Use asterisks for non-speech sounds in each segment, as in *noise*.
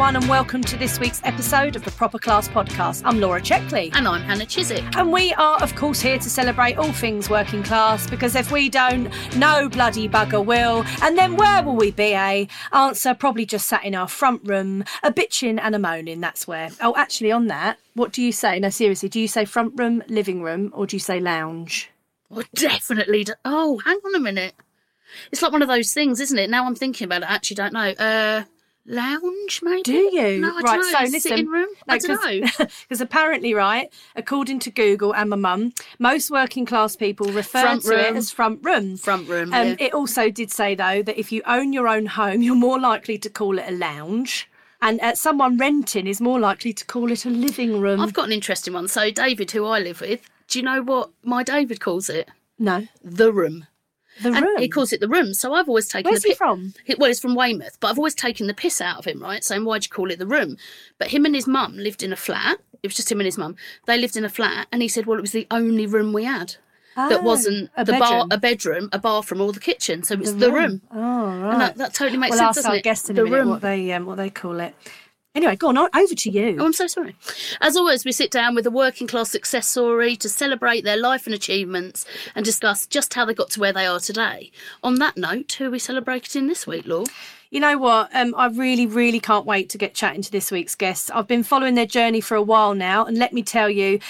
Everyone, and welcome to this week's episode of the Proper Class Podcast. I'm Laura Checkley. And I'm Hannah Chiswick. And we are, of course, here to celebrate all things working class because if we don't, no bloody bugger will. And then where will we be, eh? Answer probably just sat in our front room, a bitching and a moaning. That's where. Oh, actually, on that, what do you say? No, seriously, do you say front room, living room, or do you say lounge? Well, definitely. Do- oh, hang on a minute. It's like one of those things, isn't it? Now I'm thinking about it. I actually don't know. Uh, lounge, maybe? Do you? No, I right, don't know. so listen. Sitting room? I don't know. *laughs* Because apparently, right, according to Google and my mum, most working class people refer Front to it as front room. Front room, Um, yeah. It also did say, though, that if you own your own home, you're more likely to call it a lounge. And uh, someone renting is more likely to call it a living room. I've got an interesting one. So, David, who I live with, do you know what my David calls it? no, The room. The And room. he calls it the room. So I've always taken Where's the he pi- from? He- well, he's from Weymouth, but I've always taken the piss out of him, right? Saying, why'd you call it the room? But him and his mum lived in a flat. It was just him and his mum. They lived in a flat, and he said, well, it was the only room we had. that Oh, wasn't a the bar, a bedroom, a bathroom, or the kitchen. So it's the, room. Oh, right. And that, that totally makes well, sense, ask doesn't our it? guest in the a minute room. what they um, what they call it. Anyway, go on, over to you. Oh, I'm so sorry. As always, we sit down with a working class success story to celebrate their life and achievements and discuss just how they got to where they are today. On that note, who are we celebrating this week, Law? You know what? Um, I really, really can't wait to get chatting to this week's guests. I've been following their journey for a while now, and let me tell you,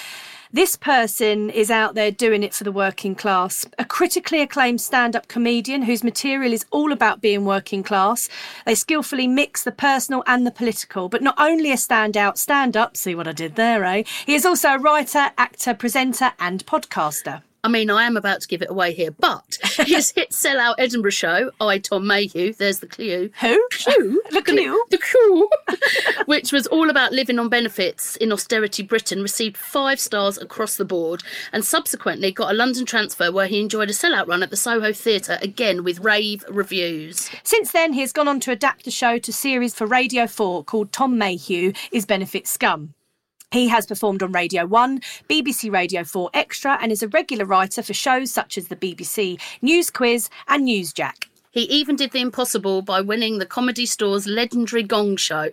this person is out there doing it for the working class. A critically acclaimed stand up comedian whose material is all about being working class. They skillfully mix the personal and the political, but not only a standout stand up, see what I did there, eh? He is also a writer, actor, presenter, and podcaster. I mean, I am about to give it away here, but *laughs* his hit sellout Edinburgh show, I, Tom Mayhew, there's the clue. Who? Clue? The clue? The clue. *laughs* which was all about living on benefits in austerity Britain, received five stars across the board, and subsequently got a London transfer where he enjoyed a sellout run at the Soho Theatre, again with rave reviews. Since then, he has gone on to adapt the show to series for Radio 4 called Tom Mayhew is Benefit Scum. He has performed on Radio 1, BBC Radio 4 Extra, and is a regular writer for shows such as the BBC News Quiz and Newsjack. He even did the impossible by winning the Comedy Store's legendary Gong Show.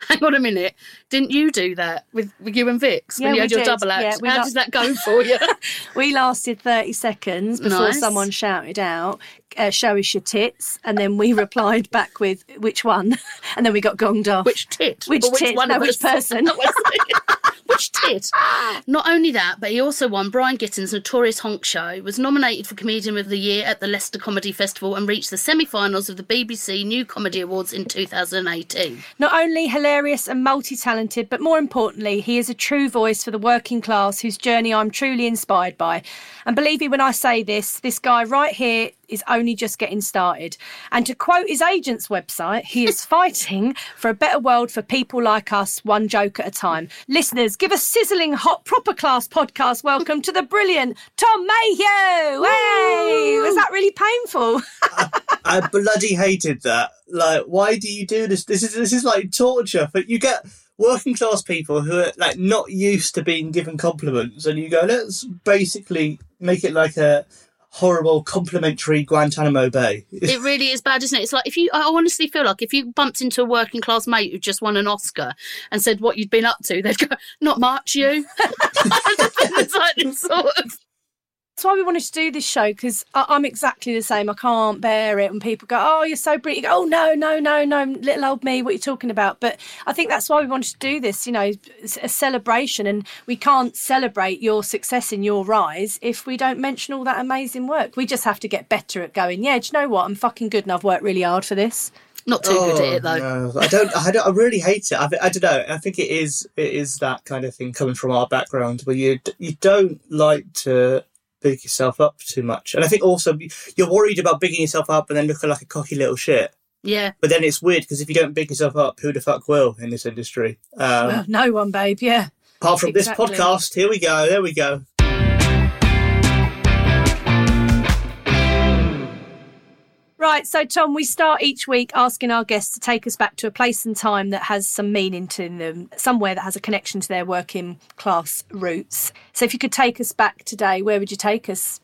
*laughs* Hang on a minute. Didn't you do that with, with you and Vix Yeah, when you we had your did. double act? Yeah, we How lo- did that go for you? *laughs* *laughs* We lasted 30 seconds before Nice. someone shouted out, uh, Show us your tits. And then we replied back with, Which one? And then we got gonged off. which tit? Which tit? one No, of which person? Not only that, but he also won Brian Gittins' Notorious Honk Show, was nominated for Comedian of the Year at the Leicester Comedy Festival, and reached the semi finals of the BBC New Comedy Awards in 2018. Not only hilarious and multi talented, but more importantly, he is a true voice for the working class whose journey I'm truly inspired by. And believe me when I say this, this guy right here is only just getting started. And to quote his agent's website, he is *laughs* fighting for a better world for people like us, one joke at a time. Listeners, give a sizzling hot, proper class podcast welcome to the brilliant Tom Mayhew. Hey, was that really painful? I bloody hated that. Like, why do you do this? This is this is like torture. But you get working class people who are like not used to being given compliments, and you go, let's basically make it like a horrible complimentary Guantanamo Bay. *laughs* It really is bad, isn't it? It's like if you, I honestly feel like if you bumped into a working class mate who just won an Oscar and said what you'd been up to, they'd go, "Not much, you." *laughs* it's like this sort of. That's why we wanted to do this show because I'm exactly the same. I can't bear it when people go, "Oh, you're so pretty." Go, oh no, no, no, no, little old me. What are you talking about? But I think that's why we wanted to do this. You know, a celebration, and we can't celebrate your success and your rise if we don't mention all that amazing work. We just have to get better at going. Yeah, do you know what? I'm fucking good, and I've worked really hard for this. Not too good at it though. Oh, No, I don't. I don't. I really hate it. I, I don't know. I think it is. It is that kind of thing coming from our background where you you don't like to big yourself up too much, and I think also you're worried about bigging yourself up and then looking like a cocky little shit. Yeah. But then it's weird because if you don't big yourself up, who the fuck will in this industry? Um, Well, no one, babe. Yeah. apart from exactly. this podcast, here we go. There we go. Right, so Tom, we start each week asking our guests to take us back to a place and time that has some meaning to them, somewhere that has a connection to their working class roots. So if you could take us back today, where would you take us?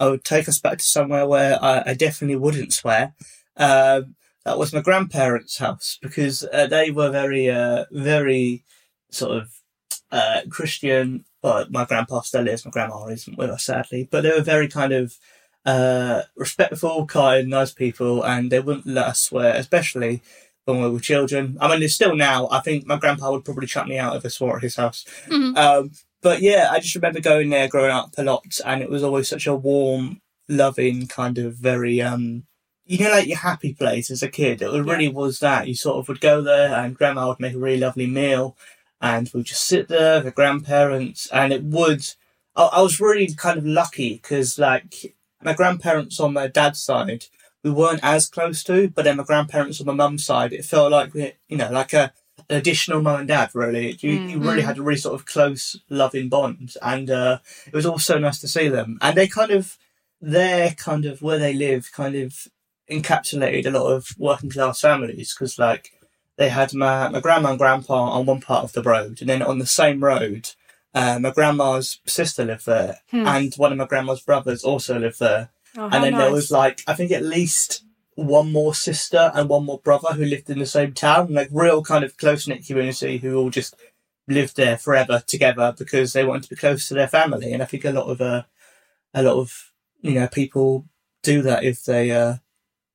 I would take us back to somewhere where I, I definitely wouldn't swear. Um, that was my grandparents' house because uh, they were very, uh, very sort of uh, Christian. Well, my grandpa still is. My grandma isn't with us, sadly, but they were very kind of uh, respectful, kind, nice people, and they wouldn't let us swear, especially when we were children. I mean, it's still now. I think my grandpa would probably chuck me out if I swore at his house. Um, but yeah, I just remember going there growing up a lot, and it was always such a warm, loving kind of very, um, you know, like your happy place as a kid. It really was that. You sort of would go there, and grandma would make a really lovely meal, and we'd just sit there, the grandparents, and it would. I, I was really kind of lucky because, like, my grandparents on my dad's side, we weren't as close to, but then my grandparents on my mum's side, it felt like we, you know, like a an additional mum and dad. Really, you, you really had a really sort of close, loving bond, and uh, it was all so nice to see them. And they kind of, their kind of where they live, kind of encapsulated a lot of working class families because, like, they had my my grandma and grandpa on one part of the road, and then on the same road. Uh, my grandma's sister lived there, and one of my grandma's brothers also lived there Oh, and then nice. there was like I think at least one more sister and one more brother who lived in the same town, like real kind of close knit community who all just lived there forever together because they wanted to be close to their family. And I think a lot of uh, a lot of you know people do that if they uh,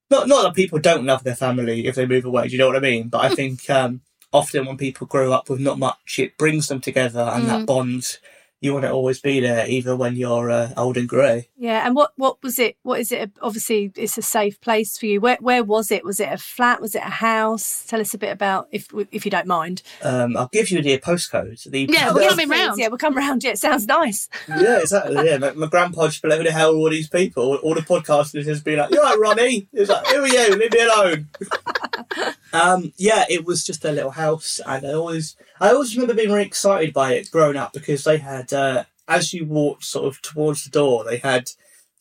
not not that people don't love their family if they move away. Do you know what I mean? But I *laughs* think um, often when people grow up with not much, it brings them together, and that bond. You want to always be there, even when you're uh, old and grey. Yeah, and what what was it? What is it? Obviously, it's a safe place for you. Where where was it? Was it a flat? Was it a house? Tell us a bit about if if you don't mind. Um, I'll give you the postcode. The Yeah, we're coming round. Yeah, we'll come round. Yeah, it sounds nice. *laughs* yeah, exactly. Yeah, my, my grandpa just be like, "Who the hell are all these people?" All, the podcasters just be like, "You're right, Ronnie." He's like, "Who are you? Leave me alone." *laughs* um, yeah, it was just a little house, and I always, I always remember being really excited by it growing up because they had, uh, as you walked sort of towards the door, they had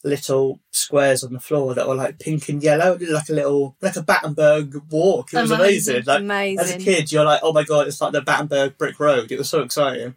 little squares on the floor that were like pink and yellow, It like a little, like a Battenberg walk. It was amazing. Amazing. Like as a kid, you're like, oh my god, it's like the Battenberg brick road. It was so exciting.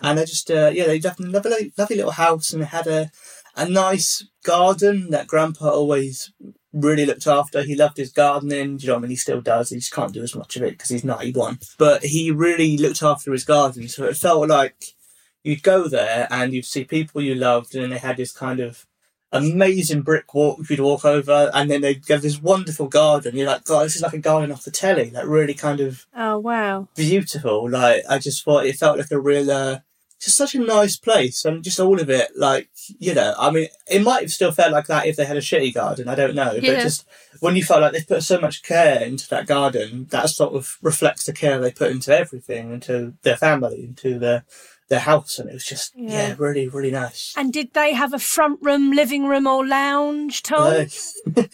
And they just, uh, yeah, they had a lovely, lovely little house and they had a, a nice garden that Grandpa always really looked after. He loved his gardening. Do you know what I mean? He still does. He just can't do as much of it because he's 91. But he really looked after his garden. So it felt like you'd go there and you'd see people you loved and they had this kind of amazing brick walk you'd walk over and then they'd have this wonderful garden. You're like, God, this is like a garden off the telly. Like really kind of Oh wow. beautiful. Like I just thought it felt like a real, uh, just such a nice place, and just all of it. Like you know, I mean, it might have still felt like that if they had a shitty garden. I don't know, Yeah. but just when you felt like they put so much care into that garden, that sort of reflects the care they put into everything, into their family, into their their house, and it was just yeah, Yeah. really really nice. And did they have a front room, living room, or lounge, Tom? Like- *laughs*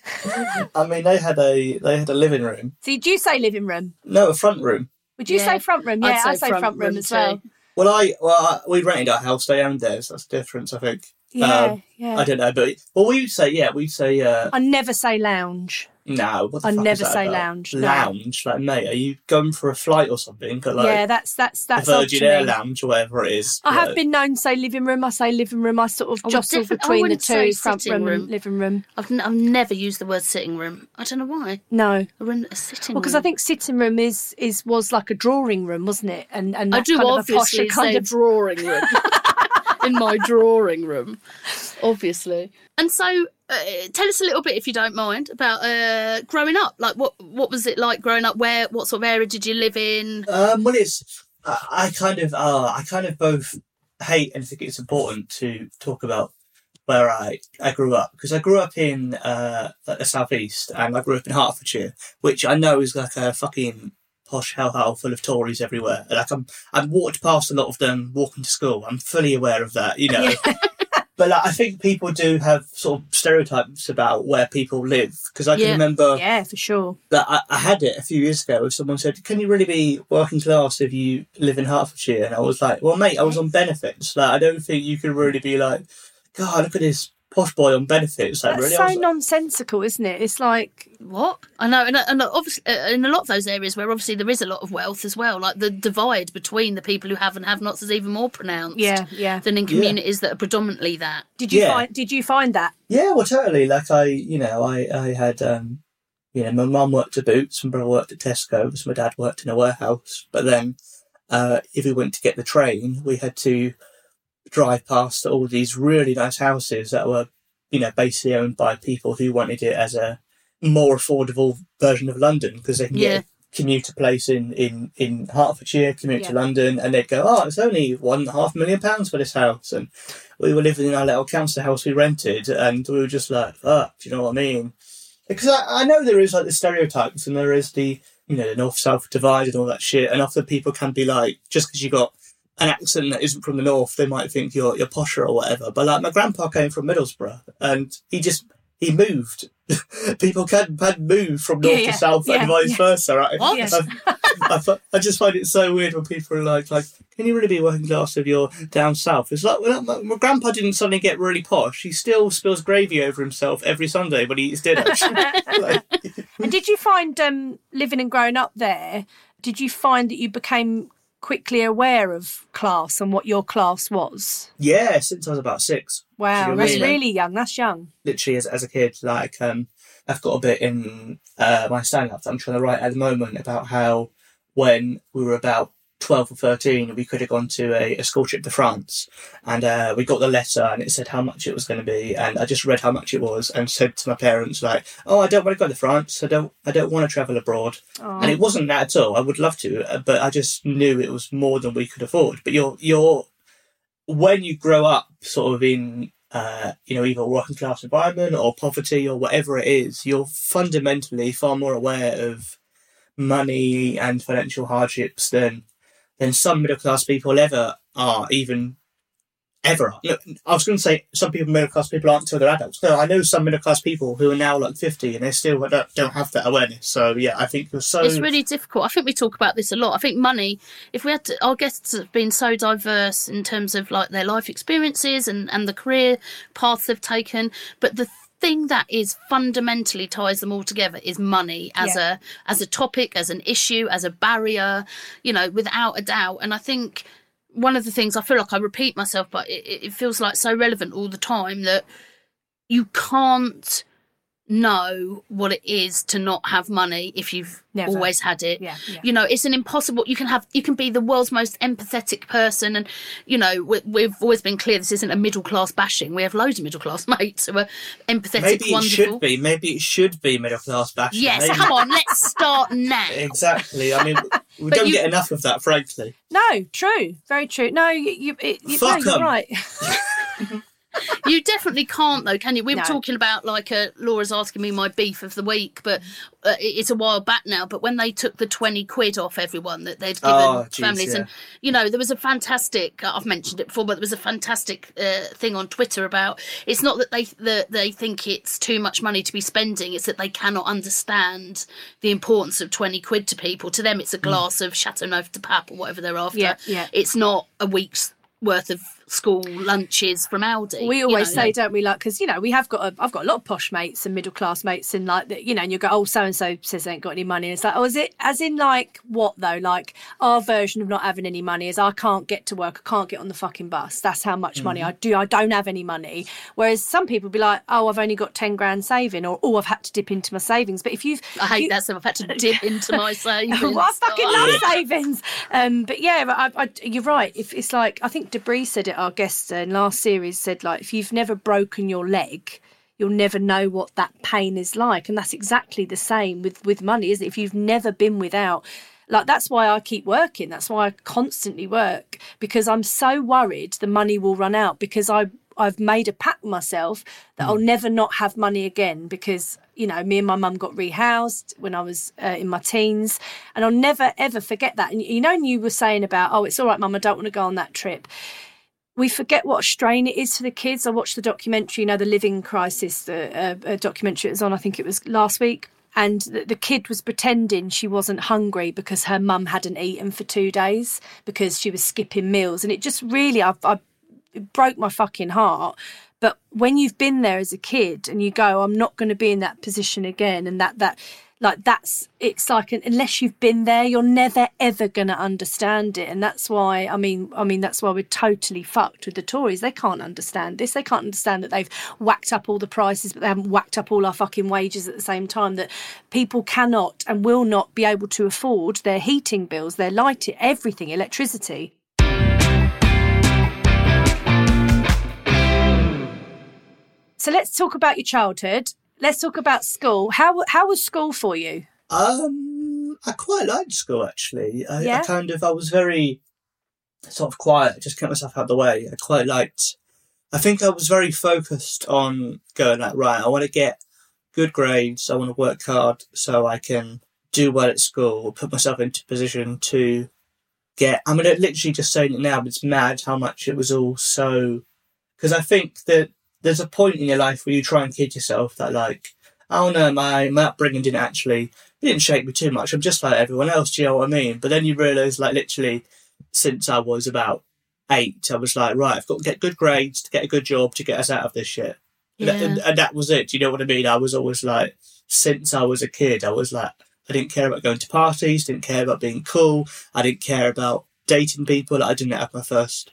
I mean, they had a they had a living room, So did you say living room? no, a front room. Would you Yeah, say front room? I'd Yeah, say I say front front, room, room as well. too. Well, I well I, we rented our house. They owned theirs. That's the difference, I think. Yeah, Um, yeah. I don't know, but well, we'd say yeah, we'd say uh, I never say lounge. No, what the I fuck is never that say about? lounge, no. Lounge, like mate, are you going for a flight or something? But, like, yeah, that's that's that's odd Virgin Air. Lounge or whatever it is. I have been known to say living room. I say living room. I sort of oh, I jostle defi- between the two, front sitting room, room. living room. I've, n- I've never used the word sitting room. I don't know why. No, A, room, a sitting well, because. I think sitting room is is was like a drawing room, wasn't it? And and I do kind of a obviously kind say of drawing room *laughs* in my drawing room, obviously. And so, uh, tell us a little bit, if you don't mind, about uh, growing up. Like, what what was it like growing up? Where, what sort of area did you live in? Um, well, it's I, I kind of uh, I kind of both hate and think it's important to talk about where I, I grew up because I grew up in uh, like the southeast and I grew up in Hertfordshire, which I know is like a fucking posh hellhole full of Tories everywhere. Like I'm I've walked past a lot of them walking to school. I'm fully aware of that, you know. *laughs* But like, I think people do have sort of stereotypes about where people live because I can Yeah. remember yeah, for sure. that I, I had it a few years ago. If Someone said, "Can you really be working class if you live in Hertfordshire?" And I was like, "Well, mate, I was on benefits. Like, I don't think you can really be like, God, look at this posh boy on benefits. Like, That's really?" So was like, nonsensical, isn't it? It's like What I know, and, and obviously uh, in a lot of those areas where obviously there is a lot of wealth as well, like the divide between the people who have and have-nots is even more pronounced. yeah, yeah. Than in communities that are predominantly that. Did you Yeah. find did you find that? yeah, well, totally. Like, I, you know, I, I had, um, you know, my mum worked at Boots, my brother worked at Tesco's, my dad worked in a warehouse. But then, uh, if we went to get the train, we had to drive past all these really nice houses that were, you know, basically owned by people who wanted it as a more affordable version of London because they can Yeah. get a commuter place in, in, in Hertfordshire, commute to London, and they'd go, oh, it's only one and a half million pounds for this house. And we were living in our little council house we rented, and we were just like, fuck, do you know what I mean? Because I, I know there is like the stereotypes, and there is the, you know, the north south divide and all that shit, and often people can be like, just because you got an accent that isn't from the north, they might think you're you're posher or whatever. But like my grandpa came from Middlesbrough, and he just he moved. *laughs* People can can move from north Yeah, yeah, to south yeah, and vice versa. Right? I, I, I just find it so weird when people are like, like, can you really be working class if you're down south? It's like well, my, my grandpa didn't suddenly get really posh. He still spills gravy over himself every Sunday when he eats dinner. *laughs* Like, *laughs* And did you find um, living and growing up there? Did you find that you became quickly aware of class and what your class was? yeah, since I was about six. Wow, Really? that's really young. That's young. literally as, as a kid, like um, I've got a bit in uh, my stand-up that I'm trying to write at the moment about how when we were about 12 or 13, we could have gone to a, a school trip to France and uh, we got the letter and it said how much it was going to be and I just read how much it was and said to my parents like, oh, I don't want to go to France. I don't, I don't want to travel abroad. And it wasn't that at all. I would love to, uh, but I just knew it was more than we could afford. But you're, you're, when you grow up sort of in uh, you know, either a working class environment or poverty or whatever it is, you're fundamentally far more aware of money and financial hardships than than some middle class people ever are, even ever. No, I was going to say some people middle class people aren't until they're adults. No, I know some middle class people who are now like fifty and they still don't, don't have that awareness. So yeah, I think you're so. It's really difficult. I think we talk about this a lot. I think money, if we had to, our guests have been so diverse in terms of like their life experiences and, and the career paths they've taken. But the thing that is fundamentally ties them all together is money as Yeah. a as a topic, as an issue, as a barrier, you know, without a doubt. And I think one of the things I feel like I repeat myself, but it, it it feels like so relevant all the time that you can't know what it is to not have money if you've Never. always had it. Yeah, yeah. You know, it's an impossible. You can have, you can be the world's most empathetic person, and you know, we, we've always been clear. This isn't a middle class bashing. We have loads of middle class *laughs* mates who are empathetic, Maybe it wonderful. should be. Maybe it should be middle class bashing. Yes, Maybe- come on, let's start *laughs* now. Exactly. I mean, we But don't you- get enough of that, frankly. No, true, very true. No, you, you, it, you no, Fuck you're 'em. right. *laughs* You definitely can't though, can you? We were No. talking about like uh, Laura's asking me my beef of the week, but uh, it's a while back now. But when they took the twenty quid off everyone that they'd given Oh, geez, families, yeah. and you know there was a fantastic. uh, I've mentioned it before, but there was a fantastic uh, thing on Twitter about it's not that they that they think it's too much money to be spending; it's that they cannot understand the importance of twenty quid to people. To them, it's a glass of Chateauneuf-du-Pape or whatever they're after. Yeah, yeah. It's not a week's worth of school lunches from Aldi. We you always know. say, don't we? Like, because you know, we have got, a, I've got a lot of posh mates and middle class mates, and like that, you know, and you go, oh, so and so says they ain't got any money. And it's like, oh, is it as in like what though? Like our version of not having any money is I can't get to work, I can't get on the fucking bus. That's how much money I do. I don't have any money. Whereas some people be like, oh, I've only got ten grand saving, or oh, I've had to dip into my savings. But if you've, I hate you- that, so I've had to dip *laughs* into my savings. *laughs* well, I fucking Oh, love savings. Um, but yeah, I, I, you're right. If it's like I think Debris said it, our guest in last series said like if you've never broken your leg, you'll never know what that pain is like, and that's exactly the same with with money, isn't it? If you've never been without. Like that's why I keep working. That's why I constantly work because I'm so worried the money will run out because I I've made a pact with myself that I'll never not have money again because you know me and my mum got rehoused when I was uh, in my teens and I'll never ever forget that. And you know, and you were saying about oh, it's all right, mum, I don't want to go on that trip. We forget what a strain it is for the kids. I watched the documentary, you know, the Living Crisis, the uh, documentary it was on. I think it was last week. And the, the kid was pretending she wasn't hungry because her mum hadn't eaten for two days because she was skipping meals. And it just really, I, I broke my fucking heart. But when you've been there as a kid and you go, I'm not going to be in that position again, and that that like that's it's like unless you've been there, you're never ever going to understand it, and that's why I mean I mean that's why we're totally fucked with the Tories. They can't understand this. They can't understand that they've whacked up all the prices, but they haven't whacked up all our fucking wages at the same time. That people cannot and will not be able to afford their heating bills, their lighting, everything, electricity. So let's talk about your childhood. Let's talk about school. How how was school for you? Um, I quite liked school actually. I, Yeah? I kind of, I was very sort of quiet, just kept myself out of the way. I quite liked. I think I was very focused on going like right. I want to get good grades. I want to work hard so I can do well at school. Put myself into position to get. I'm gonna literally just saying it now, but it's mad how much it was all so. Because I think that there's a point in your life where you try and kid yourself that like, oh no, my my upbringing didn't actually it didn't shake me too much. I'm just like everyone else. Do you know what I mean? But then you realise, like, literally, since I was about eight, I was like, right, I've got to get good grades to get a good job to get us out of this shit. And- Yeah. And, and that was it. Do you know what I mean? I was always like, since I was a kid, I was like, I didn't care about going to parties, didn't care about being cool, I didn't care about dating people. I didn't have my first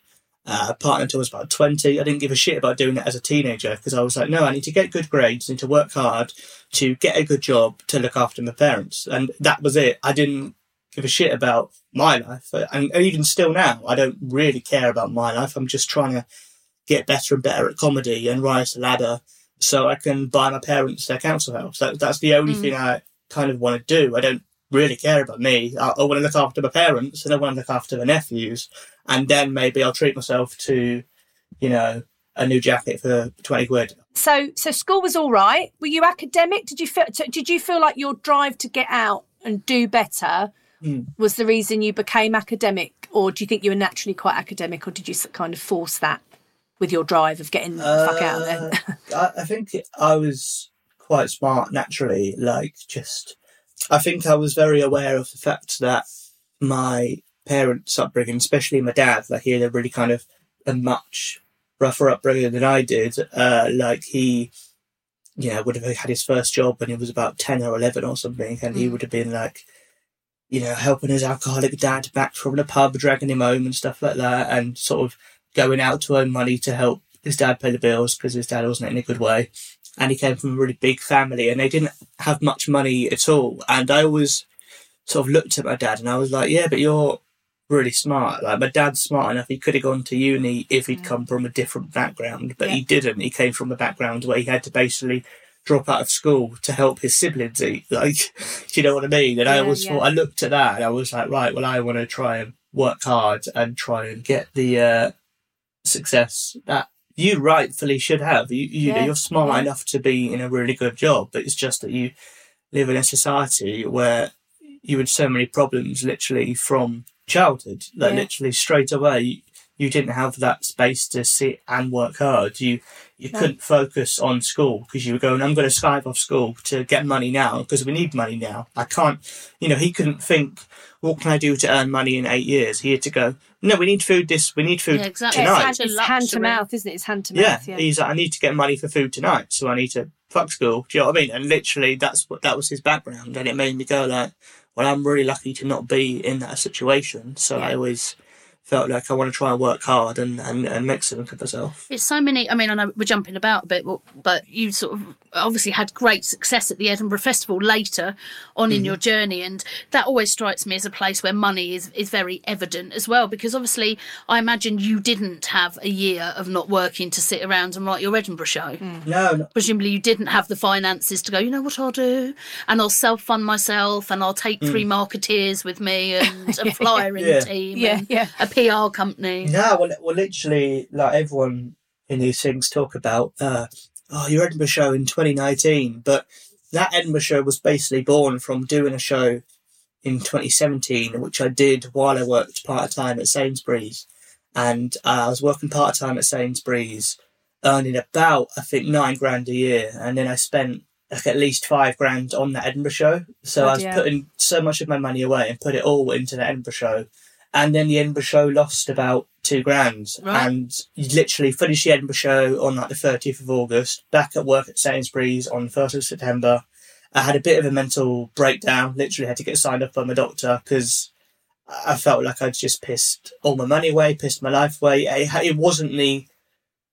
uh, partner until I was about 20. I didn't give a shit about doing it as a teenager because I was like, no, I need to get good grades, I need to work hard to get a good job to look after my parents. And that was it. I didn't give a shit about my life. And, and even still now, I don't really care about my life. I'm just trying to get better and better at comedy and rise the ladder so I can buy my parents their council house. That, that's the only thing I kind of want to do. I don't really care about me. I, I want to look after my parents and I want to look after my nephews. And then maybe I'll treat myself to, you know, a new jacket for 20 quid. So so school was all right. Were you academic? Did you feel did you feel like your drive to get out and do better Hmm. was the reason you became academic, or do you think you were naturally quite academic, or did you kind of force that with your drive of getting the fuck out of there? I, I think I was quite smart naturally. Like, just, I think I was very aware of the fact that my parents' upbringing, especially my dad, like he had a really kind of a much rougher upbringing than I did. Uh, like he, you know, would have had his first job when he was about 10 or 11 or something, and he would have been like, you know, helping his alcoholic dad back from the pub, dragging him home and stuff like that, and sort of going out to earn money to help his dad pay the bills because his dad wasn't in a good way. And he came from a really big family and they didn't have much money at all. And I always sort of looked at my dad and I was like, yeah, but you're really smart. Like my dad's smart enough. He could have gone to uni if he'd come from a different background, but he didn't. He came from a background where he had to basically drop out of school to help his siblings eat. *laughs* Like, do you know what I mean? And I always yeah. thought, I looked at that and I was like, right, well, I want to try and work hard and try and get the uh, success that you rightfully should have. You, you know, Yeah, you're smart yeah. enough to be in a really good job, but it's just that you live in a society where you had so many problems literally from childhood. Like Yeah. literally straight away, you, you didn't have that space to sit and work hard. You You No. couldn't focus on school because you were going, I'm going to Skype off school to get money now because we need money now. I can't, you know, he couldn't think, what can I do to earn money in eight years? He had to go, no, we need food this, we need food Yeah, exactly. Tonight. hand, it's hand to mouth, isn't it? It's hand to Yeah, mouth. Yeah. he's like, I need to get money for food tonight, so I need to fuck school. Do you know what I mean? And literally, that's what that was his background, and it made me go like, well, I'm really lucky to not be in that situation. So I Yeah. always felt like I want to try and work hard and and, and make something of myself. It's so many. I mean, I know we're jumping about a bit, but, but you sort of obviously had great success at the Edinburgh Festival later on in mm-hmm. your journey, and that always strikes me as a place where money is is very evident as well. Because obviously, I imagine you didn't have a year of not working to sit around and write your Edinburgh show. Mm. No, no Presumably, you didn't have the finances to go. You know what I'll do, and I'll self fund myself, and I'll take three mm. marketeers with me, and *laughs* a flyering Yeah. team, Yeah, and yeah. a PR company. No, well, well, literally, like everyone in these things talk about, uh, oh, your Edinburgh show in 2019, but that Edinburgh show was basically born from doing a show in 2017, which I did while I worked part time at Sainsbury's, and uh, I was working part time at Sainsbury's, earning about I think nine grand a year, and then I spent like at least five grand on that Edinburgh show. So I was putting so much of my money away and put it all into the Edinburgh show and then the Edinburgh show lost about two grand, Right. and you literally finished the Edinburgh show on like the thirtieth of August. Back at work at Sainsbury's on the first of September, I had a bit of a mental breakdown. Literally had to get signed up by my doctor because I felt like I'd just pissed all my money away, pissed my life away. It, it wasn't the.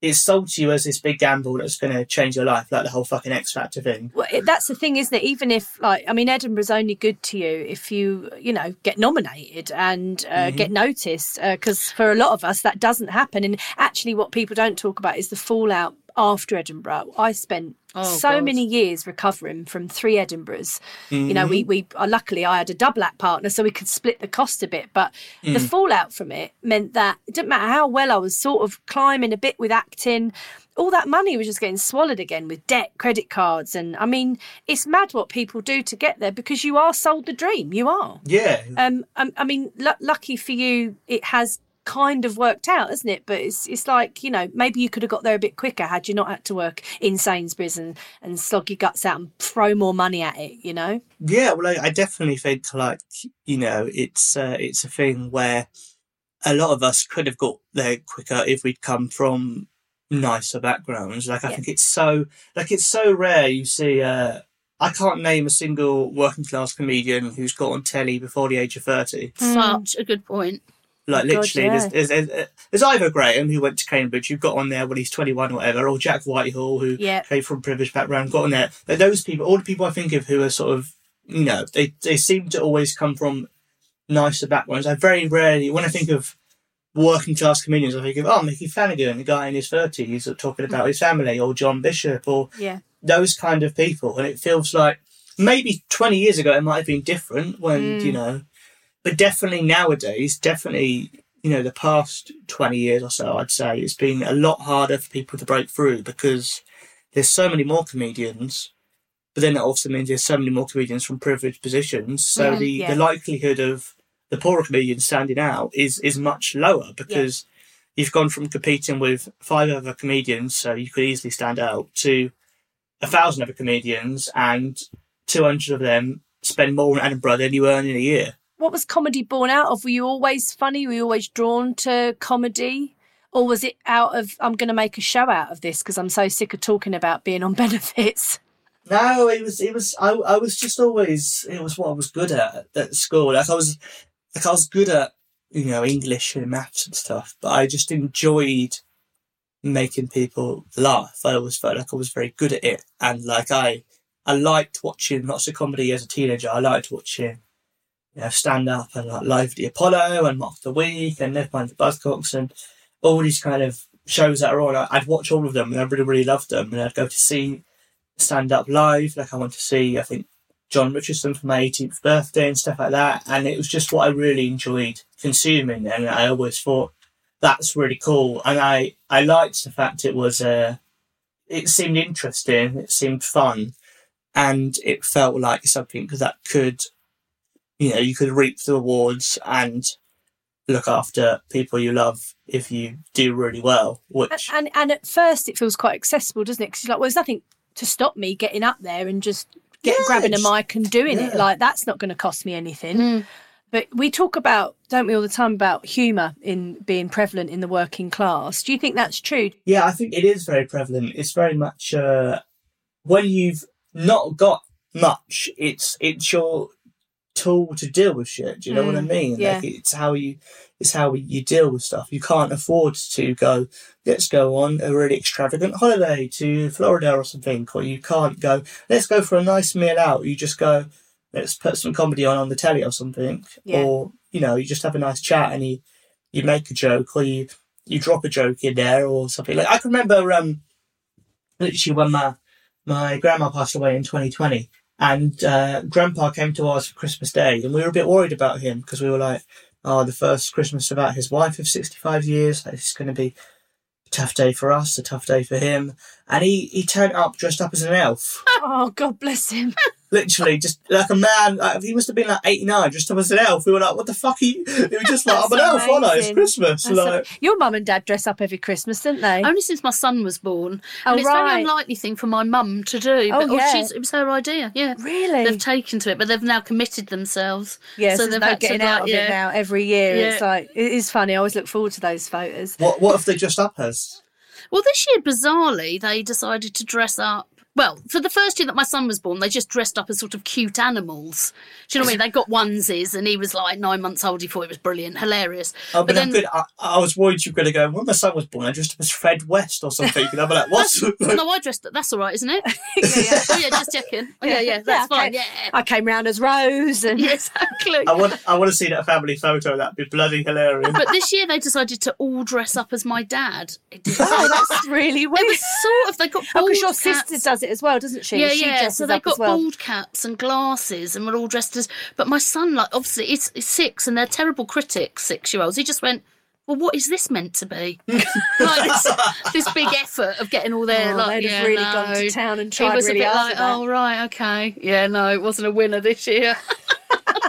It sold to you as this big gamble that's going to change your life, like the whole fucking X Factor thing. Well, that's the thing, isn't it? Even if, like, I mean, Edinburgh's only good to you if you, you know, get nominated and uh, get noticed. Because for a lot of us, that doesn't happen. And actually, what people don't talk about is the fallout after Edinburgh. I spent Oh, so God. many years recovering from three Edinburghs. You know, we we uh, luckily I had a double act partner, so we could split the cost a bit. But the fallout from it meant that it didn't matter how well I was sort of climbing a bit with acting. All that money was just getting swallowed again with debt, credit cards, and I mean, it's mad what people do to get there because you are sold the dream. You are. Yeah, Um, I, I mean, lu lucky for you, it has kind of worked out, hasn't it? But it's it's like you know maybe you could have got there a bit quicker had you not had to work in Sainsbury's and and slog your guts out and throw more money at it. You know. Yeah, well, I, I definitely think like you know it's uh, it's a thing where a lot of us could have got there quicker if we'd come from nicer backgrounds. Like I Yeah. think it's so like it's so rare you see. Uh, I can't name a single working class comedian who's got on telly before the age of thirty. Such a good point. Like Oh, God, literally, yeah. there's, there's, uh, there's, there's either Graham who went to Cambridge, who got on there when he's 21 or whatever, or Jack Whitehall who Yeah. came from a privileged background, got on there. But those people, all the people I think of who are sort of, you know, they, they seem to always come from nicer backgrounds. I very rarely, when I think of working class comedians, I think of, oh, Micky Flanagan, the guy in his 30s, or talking about his family, or John Bishop, or Yeah. those kind of people. And it feels like maybe 20 years ago it might have been different when, you mm. know, but definitely nowadays, definitely, you know, the past 20 years or so, I'd say it's been a lot harder for people to break through because there's so many more comedians. But then that also means there's so many more comedians from privileged positions. So the, yeah. the likelihood of the poorer comedians standing out is, is much lower because you've gone from competing with five other comedians, so you could easily stand out, to a thousand other comedians, and 200 of them spend more in Edinburgh than you earn in a year. What was comedy born out of? Were you always funny? Were you always drawn to comedy? Or was it out of, I'm going to make a show out of this because I'm so sick of talking about being on *laughs* benefits? No, it was it was I I was just always it was what I was good at at school. Like I was like I was good at you know English and maths and stuff, but I just enjoyed making people laugh. I always felt like I was very good at it, and like I I liked watching lots of comedy as a teenager. I liked watching you know stand up and like Live the Apollo and Mock the Week and Never Mind the Buzzcocks and all these kind of shows that are on. I'd watch all of them and I really really loved them, and I'd go to see stand up live. Like I went to see, I think Jon Richardson for my 18th birthday and stuff like that. And it was just what I really enjoyed consuming. And I always thought that's really cool. And I, I liked the fact it was, uh, it seemed interesting. It seemed fun. And it felt like something that could, you know, you could reap the rewards and look after people you love if you do really well. Which And and at first it feels quite accessible, doesn't it? Because you're like, well, there's nothing to stop me getting up there and just get Yeah, grabbing a mic and doing it. Like that's not going to cost me anything. But we talk about, don't we, all the time about humour in being prevalent in the working class. Do you think that's true? Yeah, I think it is very prevalent. It's very much uh, when you've not got much, it's it's your tool to deal with shit. Do you know what I mean? Mm, yeah. Like it's how you it's how you deal with stuff. You can't afford to go. Let's go on a really extravagant holiday to Florida or something, or you can't go. Let's go for a nice meal out. You just go. Let's put some comedy on on the telly or something, Yeah. or you know, you just have a nice chat and you you make a joke or you you drop a joke in there or something. Like I can remember um literally when my my grandma passed away in 2020 and uh, grandpa came to ours for Christmas Day and we were a bit worried about him because we were like, oh, the first Christmas without his wife of 65 years. It's going to be a tough day for us, a tough day for him. And he, he turned up dressed up as an elf. Oh, God bless him. *laughs* Literally, just like a man. Like, he must have been like 89, just up as an elf. We were like, what the fuck? He, he was just like, I'm an elf, aren't I? It's. Christmas. That's like, a- Your mum and dad dress up every Christmas, didn't they? Only since my son was born. Oh, and it's a right. very unlikely thing for my mum to do. Oh, but yeah. she's, it was her idea, yeah. Really? They've taken to it, but they've now committed themselves. Yes, so there's they've no had to, getting like, out of yeah. it now every year. Yeah. It's like, it is funny. I always look forward to those photos. what, what if they dressed up as? Well, this year, bizarrely, they decided to dress up. Well, for the first year that my son was born, they just dressed up as sort of cute animals. Do you know what I mean? They got onesies, and he was like nine months old. He thought it was brilliant, hilarious. Oh, but, but I'm then, good. I, I was worried you were going to go, when my son was born, I dressed up as Fred West or something. And I'm like, what's. no, I dressed. Up. That's all right, isn't it? *laughs* Oh yeah, just checking. Oh, yeah, yeah, that's okay. fine. Yeah, I came round as Rose and yeah, *laughs* exactly. I want, I want to see that family photo. That'd be bloody hilarious. But this year they decided to all dress up as my dad. It Oh, that's really weird. It was sort of they got Oh, because your caps. sister does it as well, doesn't she? Yeah, she yeah. So they up got as well. bald caps and glasses, and were all dressed as. But my son, like, obviously, he's, he's six, and they're terrible critics, six-year-olds. He just went, "Well, what is this meant to be?" *laughs* like this, this big effort of getting all their Oh, like, they'd yeah, have really no. gone to town and He tried was really a bit hard like, "Oh right, okay, yeah, no, it wasn't a winner this year." *laughs*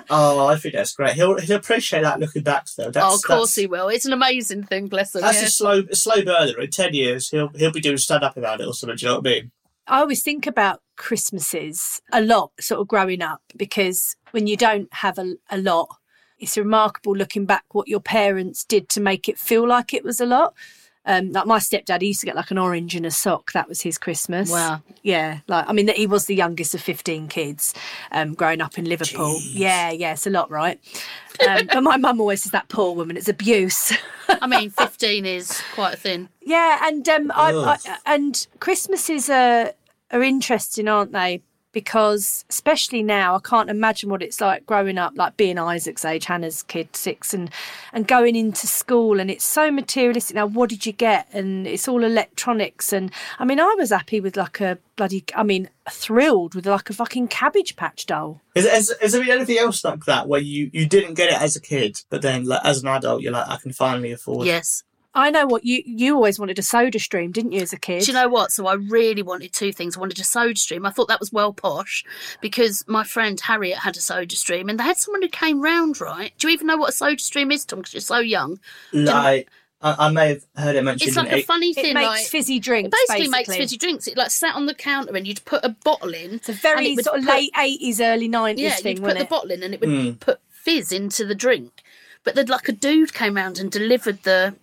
oh, I think that's great. He'll, he'll appreciate that looking back, though. That's, oh, of course that's, he will. It's an amazing thing, bless him. That's yeah. a slow, a slow burner. In 10 years, he'll, he'll be doing stand up about it or something. Do you know what I mean? I always think about Christmases a lot, sort of growing up, because when you don't have a, a lot, it's remarkable looking back what your parents did to make it feel like it was a lot. Um, like my stepdad, he used to get like an orange and a sock. That was his Christmas. Wow. Yeah, like I mean, he was the youngest of fifteen kids, um, growing up in Liverpool. Yeah, yeah, it's a lot, right? Um, but my mum always says that poor woman, it's abuse. I mean, fifteen is quite a thin. *laughs* Yeah, and um, I, Ugh. I and Christmases are are interesting, aren't they? Because especially now, I can't imagine what it's like growing up, like being Isaac's age, Hannah's kid, six, and and going into school, and it's so materialistic. Now, what did you get? And it's all electronics, and I mean, I was happy with like a bloody, I mean, thrilled with like a fucking Cabbage Patch doll. Is, is, is there anything else like that where you, you didn't get it as a kid, but then like, as an adult, you're like, I can finally afford Yes. I know what you you always wanted a Soda Stream, didn't you, as a kid? Do you know what? So I really wanted two things. I wanted a soda stream. I thought that was well posh because my friend Harriet had a soda stream and they had someone who came round, right? Do you even know what a soda stream is, Tom? Because you're so young. Like, I, I may have heard it mentioned It's in like a eight- funny it thing. makes like, fizzy drinks. it basically, makes fizzy drinks. It like sat on the counter and you'd put a bottle in. It's a very it sort of put- late eighties, early nineties Yeah, thing, you'd put the it? bottle in and it would Hmm. put fizz into the drink. But then like a dude came round and delivered the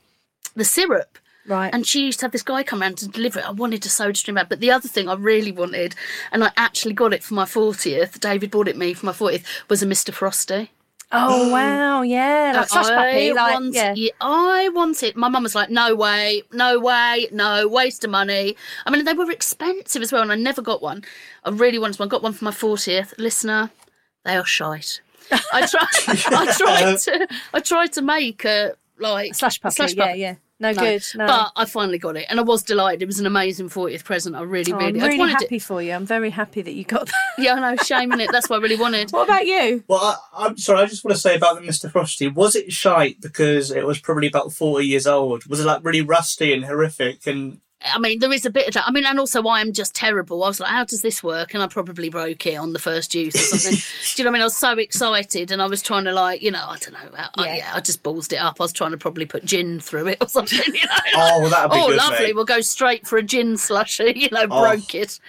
the syrup. Right. And she used to have this guy come around to deliver it. I wanted a soda stream out. But the other thing I really wanted, and I actually got it for my 40th, David bought it me for my 40th, was a Mr. Frosty. oh *gasps* wow, yeah, like slush I like want, yeah. I wanted. My mum was like, "No way, no way, no waste of money." I mean, they were expensive as well, and I never got one. I really wanted one. I got one for my fortieth. Listener, they are shite. I *laughs* tried. I tried to. I tried to make a like slush puppy, slush yeah, puppy. yeah. No, No. good. No. But I finally got it, and I was delighted. It was an amazing 40th present. I really, Oh, really, I'm I just really wanted happy it. for you. I'm very happy that you got that. Yeah, I know, shame in it. That's what I really wanted. *laughs* what about you? Well, I, I'm sorry. I just want to say about the Mr. Frosty. Was it shite because it was probably about forty years old? Was it like really rusty and horrific? And I mean, there is a bit of that. I mean, and also I am just terrible. I was like, how does this work? And I probably broke it on the first use or something. *laughs* Do you know what I mean? I was so excited and I was trying to like, you know, I don't know. I, yeah. yeah, I just ballsed it up. I was trying to probably put gin through it or something, you know. *laughs* oh, well, that'd be Oh, good, lovely. mate. We'll go straight for a gin slushy, *laughs* you know, Oh. broke it.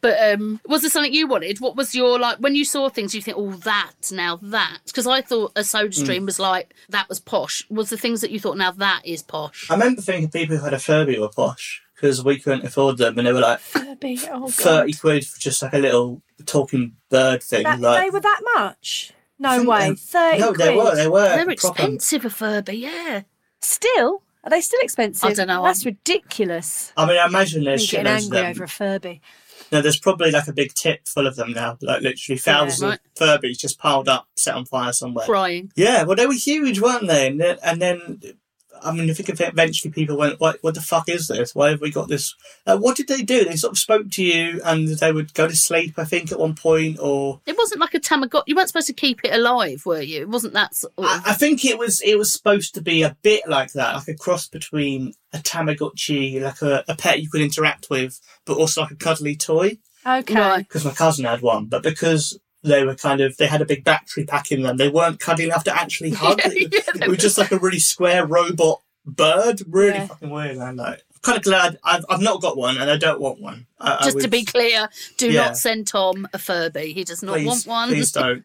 But um was there something you wanted? What was your like when you saw things you think, oh that, now that? Because I thought a soda Hmm. stream was like that was posh. Was the things that you thought now that is posh? I remember thinking people who had a Furby were posh because we couldn't afford them, and they were like Furby. Oh, God. thirty quid for just like a little talking bird thing. That, like they were that much? No way. they- 30 No, they were. They were. They're proper- expensive a Furby, yeah. Still? Are they still expensive? I don't know, That's I'm- ridiculous. I mean, I imagine there's I'm of them. over a Furby. No, there's probably like a big tip full of them now, like literally thousands right. of Furbies just piled up, set on fire somewhere. Crying. Yeah, well, they were huge, weren't they? And then, and then I mean, if you could eventually people went, what, what the fuck is this? Why have we got this? Uh, what did they do? They sort of spoke to you and they would go to sleep, I think, at one point, or It wasn't like a Tamagotchi. You weren't supposed to keep it alive, were you? It wasn't that sort of. I, I think it was it was supposed to be a bit like that, like a cross between a Tamagotchi, like a, a pet you could interact with, but also like a cuddly toy. Okay. Right. Because my cousin had one, but because they were kind of they had a big battery pack in them, they weren't cuddly enough to actually *laughs* hug. Yeah, it, yeah, it was just like a really square robot bird, really Yeah. fucking weird. I like, kind of glad I've I've not got one, and I don't want one. I, I Just to be clear, do not send Tom a Furby. He does not please, want one. Please don't.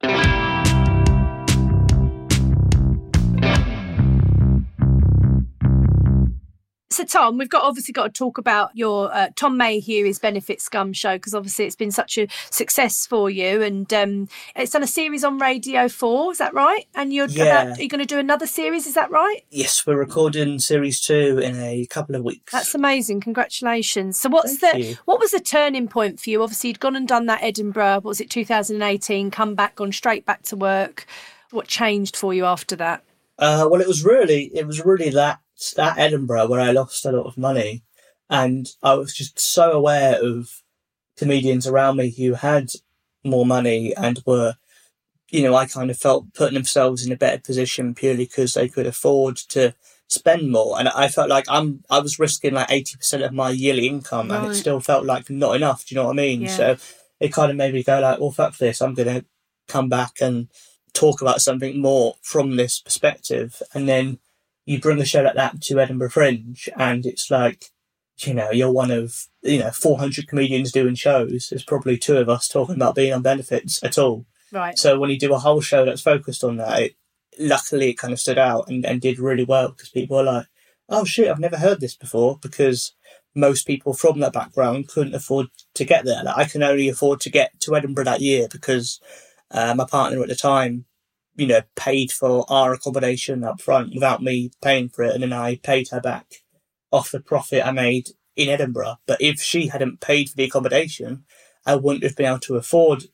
Thank you. So, Tom, we've got obviously got to talk about your uh, Tom Mayhew's Benefit Scum show because obviously it's been such a success for you, and um, it's done a series on Radio Four. Is that right? And you're Yeah. about, are you going to do another series? Is that right? Yes, we're recording series two in a couple of weeks. That's amazing. Congratulations. So, what's Thank the you. what was the turning point for you? Obviously, you'd gone and done that Edinburgh. What was it 2018? Come back, gone straight back to work. What changed for you after that? Uh, well, it was really, it was really that that Edinburgh where I lost a lot of money, and I was just so aware of comedians around me who had more money and were, you know, I kind of felt putting themselves in a better position purely because they could afford to spend more, and I felt like I'm, I was risking like eighty percent of my yearly income, and it still felt like not enough. Do you know what I mean? Yeah. So it kind of made me go like, well, fuck this, I'm gonna come back and talk about something more from this perspective. And then you bring a show like that to Edinburgh Fringe, and it's like you know, you're one of, you know, 400 comedians doing shows. There's probably two of us talking about being on benefits at all. Right. So when you do a whole show that's focused on that, it, luckily it kind of stood out and, and did really well because people were like, oh shit, I've never heard this before because most people from that background couldn't afford to get there. Like, I can only afford to get to Edinburgh that year because uh, my partner at the time, you know, paid for our accommodation up front without me paying for it. And then I paid her back off the profit I made in Edinburgh. But if she hadn't paid for the accommodation, I wouldn't have been able to afford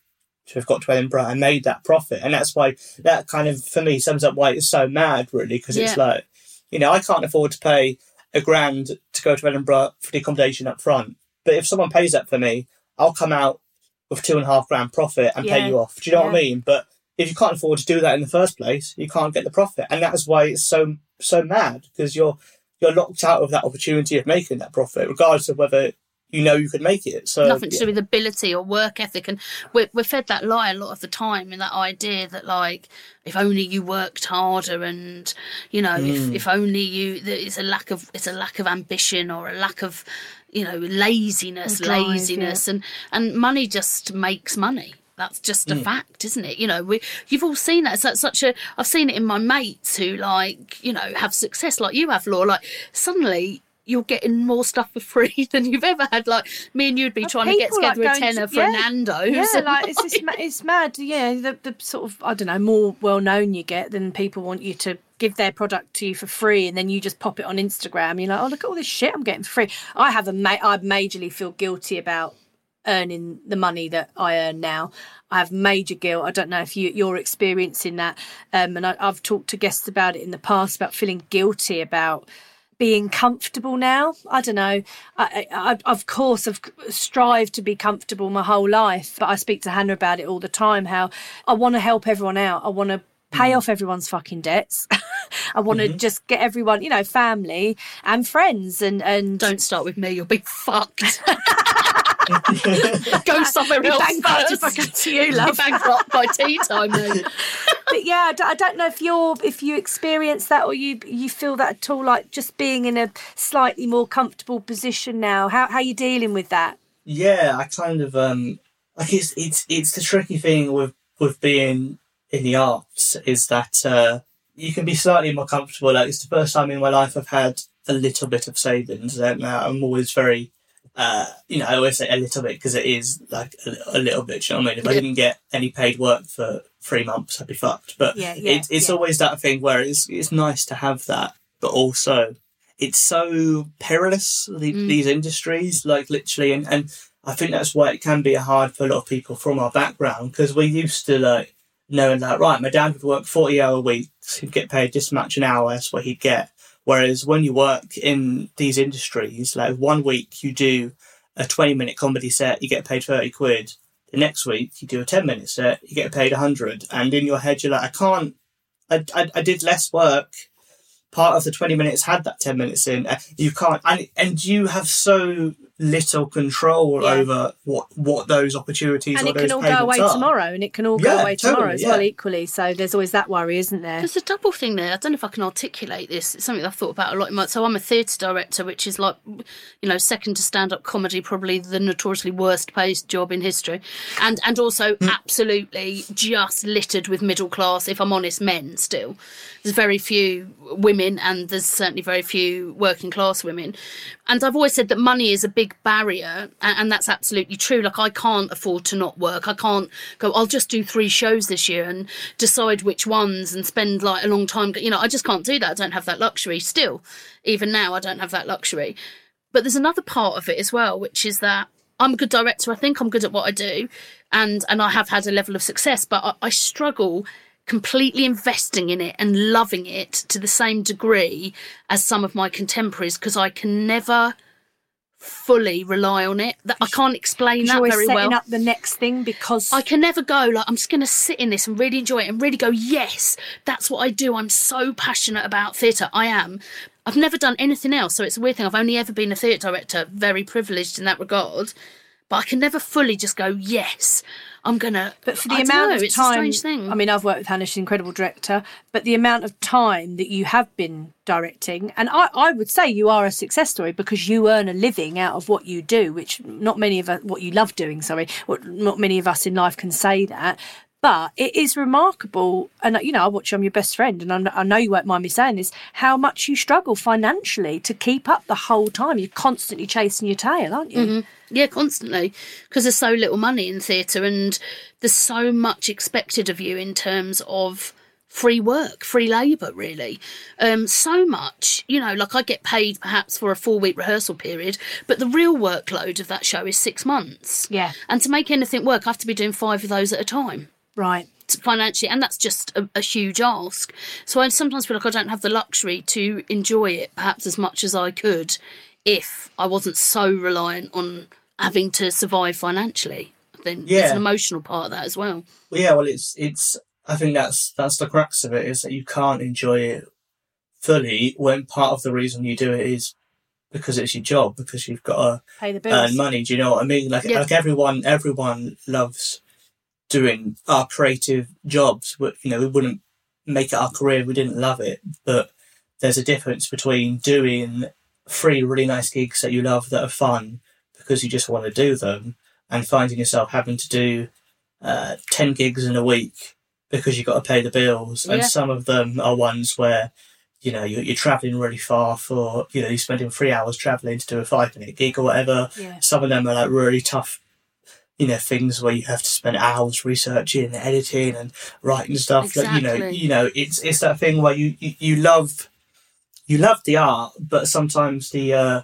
to have got to Edinburgh and made that profit. And that's why that kind of, for me, sums up why it's so mad, really, because it's like, you know, I can't afford to pay a grand to go to Edinburgh for the accommodation up front. But if someone pays that for me, I'll come out with two and a half grand profit and Yeah. pay you off. Do you know what I mean? But if you can't afford to do that in the first place, you can't get the profit. And that's why it's so so mad because you're you're locked out of that opportunity of making that profit, regardless of whether you know you could make it. So nothing to do with ability or work ethic. And we're, we're fed that lie a lot of the time and that idea that like if only you worked harder and you know if, hmm. if only you it's a lack of it's a lack of ambition or a lack of you know laziness Drive, laziness. And and money just makes money that's just a mm. fact isn't it you know we you've all seen that it's like such a i've seen it in my mates who like you know have success like you have law like suddenly you're getting more stuff for *laughs* free than you've ever had. Like me and you'd be trying to get People, like, together a going to- tenner for yeah. Nando's. Yeah, like it's just, ma- *laughs* it's mad. Yeah, the, the sort of I don't know more well known you get, then people want you to give their product to you for free, and then you just pop it on Instagram. You're like, oh look at all this shit I'm getting for free. I have a ma- I majorly feel guilty about earning the money that I earn now. I have major guilt. I don't know if you, you're experiencing that, um, and I, I've talked to guests about it in the past about feeling guilty about being comfortable now. I don't know. I, I, I of course, I've strived to be comfortable my whole life, but I speak to Hannah about it all the time. How I want to help everyone out. I want to pay off everyone's fucking debts. *laughs* I want to just get everyone, you know, family and friends, and and Don't start with me, you'll be fucked. *laughs* Go somewhere Be else bankrupt if I first. come to you, You're love. bankrupt by tea time then. but yeah, I don't, know if you're if you experience that or you you feel that at all. Like just being in a slightly more comfortable position now. How how you dealing with that? Yeah, I kind of um like it's it's it's the tricky thing with with being in the arts is that uh you can be slightly more comfortable. Like it's the first time in my life I've had a little bit of savings, and uh, I'm always very uh you know I always say a little bit because it is like a, a little bit. You know what I mean? If I didn't get any paid work for three months, I'd be fucked. But Yeah, yeah, it's it's yeah. always that thing where it's it's nice to have that, but also it's so perilous the, these industries like literally and, and i think that's why it can be hard for a lot of people from our background because we're used to like knowing that right my dad would work 40 hour weeks he'd get paid this much an hour that's what he'd get whereas when you work in these industries like one week you do a 20 minute comedy set you get paid 30 quid. The next week you do a 10 minute set you get paid 100 and in your head you're like i can't i, I, I did less work. Part of the 20 minutes had that 10 minutes in. Uh, you can't and and you have so little control Yeah. over what what those opportunities and or it those can all go away are. tomorrow, and it can all go Yeah, away tomorrow totally, as well, equally. So there's always that worry, isn't there? There's a double thing there. I don't know if I can articulate this. It's something I've thought about a lot. In my, so I'm a theatre director, which is like, you know, second to stand-up comedy, probably the notoriously worst-paid job in history, and and also hmm. absolutely just littered with middle-class, if I'm honest, men. Still, there's very few women, and there's certainly very few working-class women. And I've always said that money is a big barrier, and that's absolutely true. Like I can't afford to not work. I can't go. I'll just do three shows this year and decide which ones and spend like a long time. You know, I just can't do that. I don't have that luxury. Still, even now, I don't have that luxury. But there's another part of it as well, which is that I'm a good director. I think I'm good at what I do, and and I have had a level of success. But I, I struggle completely investing in it and loving it to the same degree as some of my contemporaries because I can never fully rely on it. That I can't explain that very setting well. up the next thing because I can never go like I'm just going to sit in this and really enjoy it and really go yes that's what I do I'm so passionate about theatre I am I've never done anything else so it's a weird thing I've only ever been a theatre director very privileged in that regard but I can never fully just go, yes, I'm gonna. But for the I amount know, of it's time, a strange thing. I mean, I've worked with Hannah, she's an incredible director, but the amount of time that you have been directing, and I, I would say you are a success story because you earn a living out of what you do, which not many of us, what you love doing, sorry, what not many of us in life can say that. But it is remarkable, and you know, I watch you, I'm your best friend, and I kn- I know you won't mind me saying this, how much you struggle financially to keep up the whole time. You're constantly chasing your tail, aren't you? Mhm. Yeah, constantly. Because there's so little money in theatre and there's so much expected of you in terms of free work, free labour, really. Um, so much, you know, like I get paid perhaps for a four week rehearsal period, but the real workload of that show is six months. Yeah. And to make anything work, I have to be doing five of those at a time Right. financially, and that's just a, a huge ask. So I sometimes feel like I don't have the luxury to enjoy it perhaps as much as I could if I wasn't so reliant on having to survive financially. Then there's Yeah. an emotional part of that as well. Well, yeah, well, it's it's. I think that's that's the crux of it is that you can't enjoy it fully when part of the reason you do it is because it's your job because you've got to Pay the bills. earn money. Do you know what I mean? Like Yeah. like everyone everyone loves doing our creative jobs. You know, we wouldn't make it our career if we didn't love it. But there's a difference between doing three really nice gigs that you love that are fun because you just want to do them and finding yourself having to do uh, 10 gigs in a week because you've got to pay the bills. And some of them are ones where, you know, you're, you're traveling really far for, you know, you're spending three hours traveling to do a five minute gig or whatever. Yeah. Some of them are like really tough, you know, things where you have to spend hours researching and editing and writing stuff. Like, you know, you know, it's, it's that thing where you, you, you love, you love the art, but sometimes the, uh,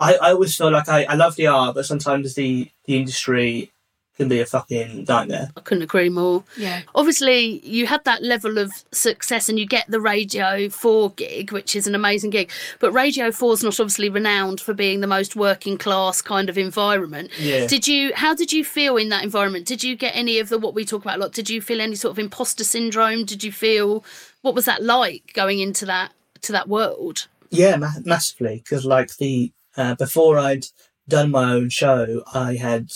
I, I always feel like I, I love the art, but sometimes the, the industry can be a fucking nightmare. I couldn't agree more. Yeah. Obviously, you had that level of success and you get the Radio 4 gig, which is an amazing gig. But Radio 4 is not obviously renowned for being the most working class kind of environment. Yeah. Did you, how did you feel in that environment? Did you get any of the, what we talk about a lot, did you feel any sort of imposter syndrome? Did you feel, what was that like going into that, to that world? Yeah, ma- massively. Because like the uh, before I'd done my own show, I had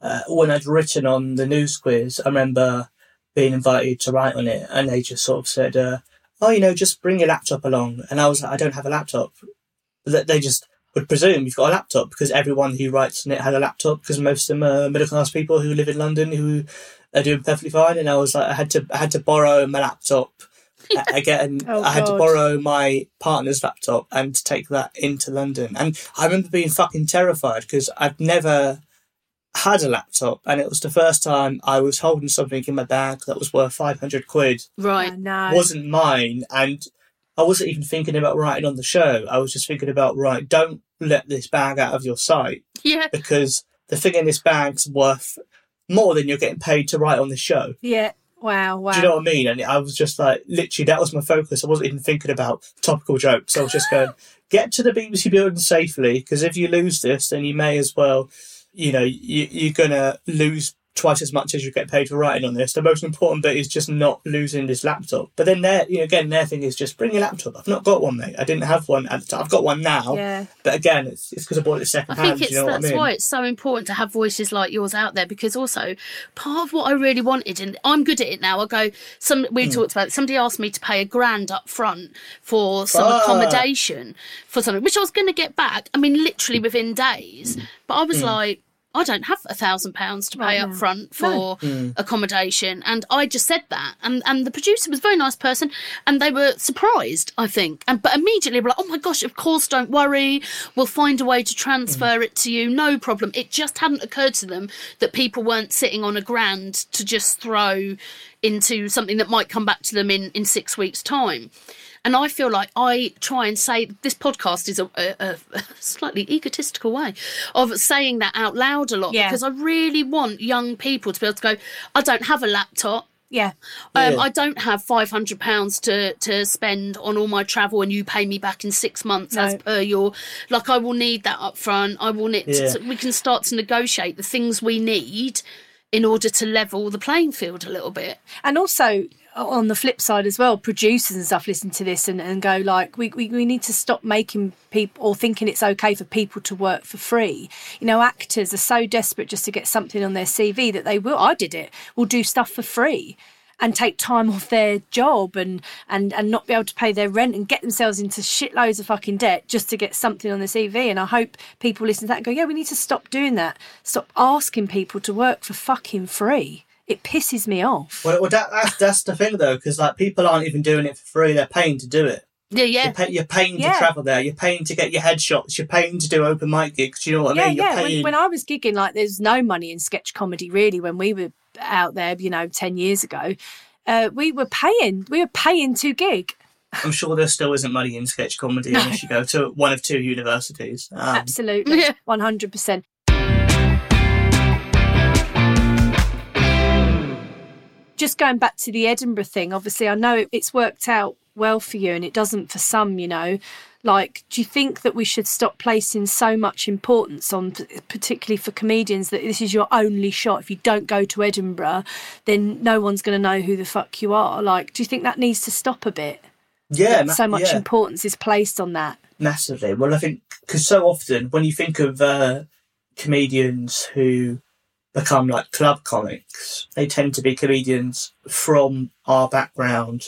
uh, when I'd written on the news quiz. I remember being invited to write on it, and they just sort of said, uh, "Oh, you know, just bring your laptop along." And I was like, "I don't have a laptop." That they just would presume you've got a laptop because everyone who writes on it had a laptop because most of them are middle class people who live in London who are doing perfectly fine. And I was like, I had to, I had to borrow my laptop *laughs* again. Oh, I had to borrow my partner's laptop and to take that into London. And I remember being fucking terrified because I'd never had a laptop, and it was the first time I was holding something in my bag that was worth five hundred quid Right. Oh, no. wasn't mine and I wasn't even thinking about writing on the show. I was just thinking about right, don't let this bag out of your sight Yeah. because the thing in this bag's worth more than you're getting paid to write on the show. Yeah. Wow. Wow. Do you know what I mean? And I was just like, literally, that was my focus. I wasn't even thinking about topical jokes. I was just going, *laughs* get to the BBC building safely, because if you lose this, then you may as well, you know, you, you're going to lose twice as much as you get paid for writing on this. The most important bit is just not losing this laptop. But then their, you know, again, their thing is just bring your laptop. I've not got one, mate. I didn't have one at the time. I've got one now. Yeah. But again, it's it's because I bought it I second think hand. it's you know what I that's mean? why it's so important to have voices like yours out there because also part of what I really wanted and I'm good at it now. I go some we talked about it, somebody asked me to pay a grand up front for some accommodation for something which I was going to get back. I mean literally within days, but I was Hmm. like. I don't have a thousand pounds to pay Right up now. front for Hmm. accommodation, and I just said that, and and the producer was a very nice person, and they were surprised, I think, and but immediately were like, oh my gosh, of course, don't worry, we'll find a way to transfer it to you, no problem. It just hadn't occurred to them that people weren't sitting on a grand to just throw into something that might come back to them in in six weeks' time. And I feel like I try and say this podcast is a, a, a *laughs* slightly egotistical way of saying that out loud a lot Yeah. because I really want young people to be able to go, I don't have a laptop. Yeah. Um, Yeah. I don't have five hundred pounds to to spend on all my travel, and you pay me back in six months as per your. Like I will need that up front. I will need. Yeah. so we can start to negotiate the things we need in order to level the playing field a little bit. And also, on the flip side as well, producers and stuff listen to this and, and go like, we, we, we need to stop making people or thinking it's okay for people to work for free. You know, actors are so desperate just to get something on their CV that they will, I did it, will do stuff for free and take time *laughs* off their job and, and, and not be able to pay their rent and get themselves into shitloads of fucking debt just to get something on the CV. And I hope people listen to that and go, yeah, we need to stop doing that. Stop asking people to work for fucking free. It pisses me off. Well, well that, that's, that's the thing though, because like people aren't even doing it for free; they're paying to do it. Yeah, yeah. You're, pay, you're paying Yeah. to travel there. You're paying to get your headshots. You're paying to do open mic gigs. Do you know what I yeah, mean? You're yeah. paying. When, when I was gigging, like, there's no money in sketch comedy really. When we were out there, you know, ten years ago, uh, we were paying. We were paying to gig. I'm sure there still isn't money in sketch comedy *laughs* unless you go to one of two universities. Um, Absolutely, *laughs* one hundred percent. Just going back to the Edinburgh thing, obviously, I know it's worked out well for you, and it doesn't for some. You know, like, do you think that we should stop placing so much importance on, particularly for comedians, that this is your only shot? If you don't go to Edinburgh, then no one's going to know who the fuck you are. Like, do you think that needs to stop a bit? yeah, That so much yeah. importance is placed on that. Massively. Well, I think because so often when you think of uh, comedians who become like club comics, they tend to be comedians from our background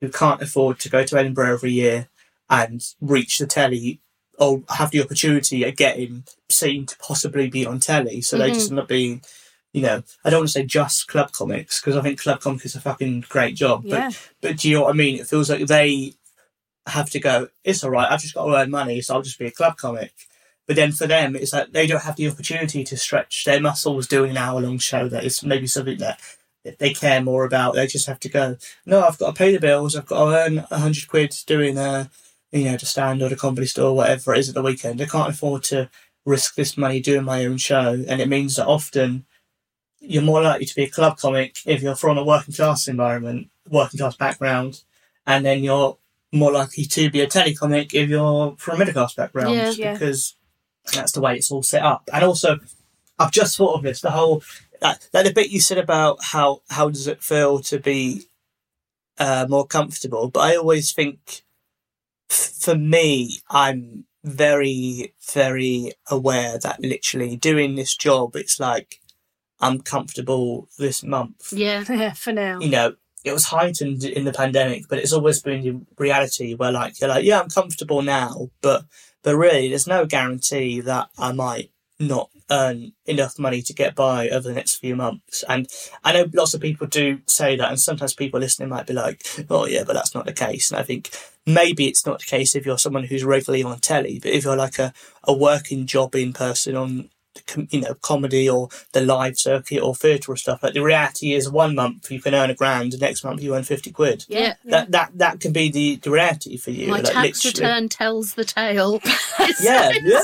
who can't afford to go to Edinburgh every year and reach the telly or have the opportunity of getting seen to possibly be on telly. So they just mm-hmm. end up being, you know, I don't want to say just club comics because I think club comics is a fucking great job. Yeah. But but do you know what I mean? It feels like they have to go, it's all right, I've just got to earn money, so I'll just be a club comic. But then for them, it's like they don't have the opportunity to stretch their muscles doing an hour long show that is maybe something that they care more about. They just have to go, no, I've got to pay the bills, I've got to earn a hundred quid doing a, you know, the stand or the comedy store, whatever it is at the weekend. I can't afford to risk this money doing my own show. And it means that often you're more likely to be a club comic if you're from a working class environment, working class background, and then you're more likely to be a telecomic if you're from a middle class background Yeah. Yeah. because that's the way it's all set up. And also, I've just thought of this the whole that, that the bit you said about how how does it feel to be uh, more comfortable, but I always think f- for me, I'm very very aware that literally doing this job, it's like I'm comfortable this month Yeah. *laughs* Yeah, for now. you know, it was heightened in the pandemic, but it's always been the reality where like you're like, yeah, I'm comfortable now, but but really there's no guarantee that I might not earn enough money to get by over the next few months. And I know lots of people do say that and sometimes people listening might be like, Oh yeah, but that's not the case. And I think maybe it's not the case if you're someone who's regularly on telly, but if you're like a, a working jobbing person on com- you know, comedy or the live circuit or theatre or stuff. Like the reality is, one month you can earn a grand, the next month you earn fifty quid. Yeah. That that that can be the, the reality for you. My like, tax literally. return tells the tale. *laughs* Yeah, yeah,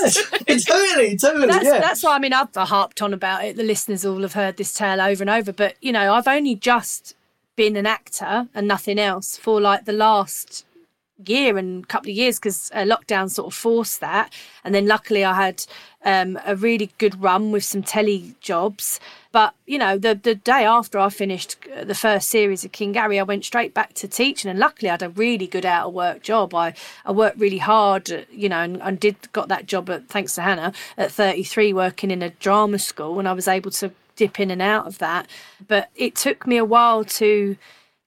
it's *laughs* totally, totally, that's, yeah. that's why I mean I've harped on about it. The listeners all have heard this tale over and over. But you know, I've only just been an actor and nothing else for like the last year and couple of years because uh, lockdown sort of forced that. And then luckily I had um, a really good run with some telly jobs. But you know, the the day after I finished uh, the first series of King Gary, I went straight back to teaching, and luckily I had a really good out of work job. I I worked really hard, you know, and, and did got that job at thanks to Hannah at 33, working in a drama school, and I was able to dip in and out of that. But it took me a while to